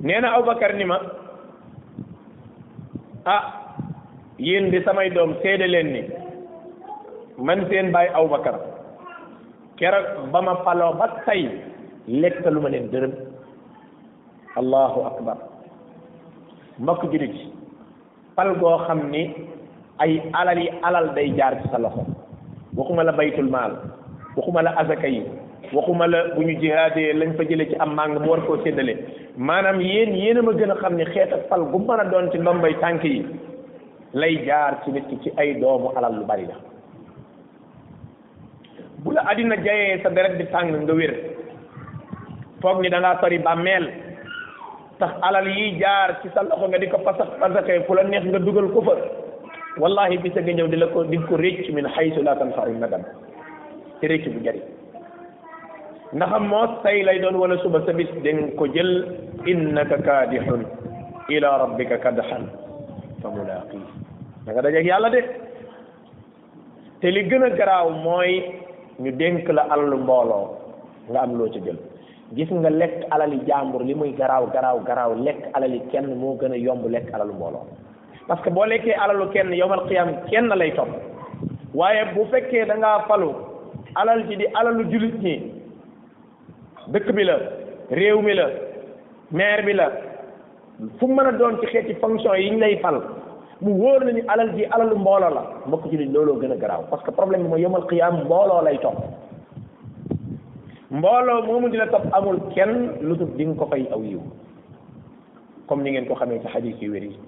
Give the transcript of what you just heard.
nee na Abubakar ni ma ah yéen di samay doom seede leen ni man seen baay Abubakar keroog ba ma faloo ba tey lekk lu ma leen dërëm allahu akbar mbokk jullit yi pal goo xam ni ay alal yi alal day jaar ci sa loxo waxuma la baytul maal waxuma la azaka yi waxuma la bu ñu jihaadee lañ fa jëlee ci am màng mu war koo séddale maanaam yéen yéen a ma gën a xam ne xeet ak fal gu mën a doon ci ndombay tànk yi lay jaar ci nit ki ci ay doomu alal lu bari la bu la àddina jayee sa deret di tàng nga wér foog ni da ngaa sori bàmmeel tax alal yi jaar ci sa loxo nga di ko pasax pasaxee fu la neex nga dugal ko fa wallahi bisa nga ñëw di la ko di ko récc min xaytu la tanfau nadam te récc bu jëriñ ndax moos tay lay doon wala suba sa bis danga ko jël innaka kaadixun ila rabbika kadxan fa mulaqi da nga dajeeg yàlla de te li gën a garaaw mooy ñu dénk la alalu mbooloo nga am loo ci jël gis nga lekk alali jàmbur li muy garaaw garaaw garaaw lekk alali kenn moo gën a yomb lekk alalu mbooloo parce que boo lekkee alalu kenn yowmal qiyam kenn lay topp waaye bu fekkee da ngaa falu alal ji di alalu julit ñi dëkk bi la réew mi la maire bi la fu mën a doon ci xeeti fonction yi ñu lay fal mu wóor nañu alal ji alalu mbooloo la mbokk ci li looloo gën a garaaw parce que problème bi mooy yomal xiyaam mbooloo lay topp mbooloo moomu dina topp amul kenn lu dul di nga ko fay aw yiw comme ni ngeen ko xamee ci xadiis yu wér yi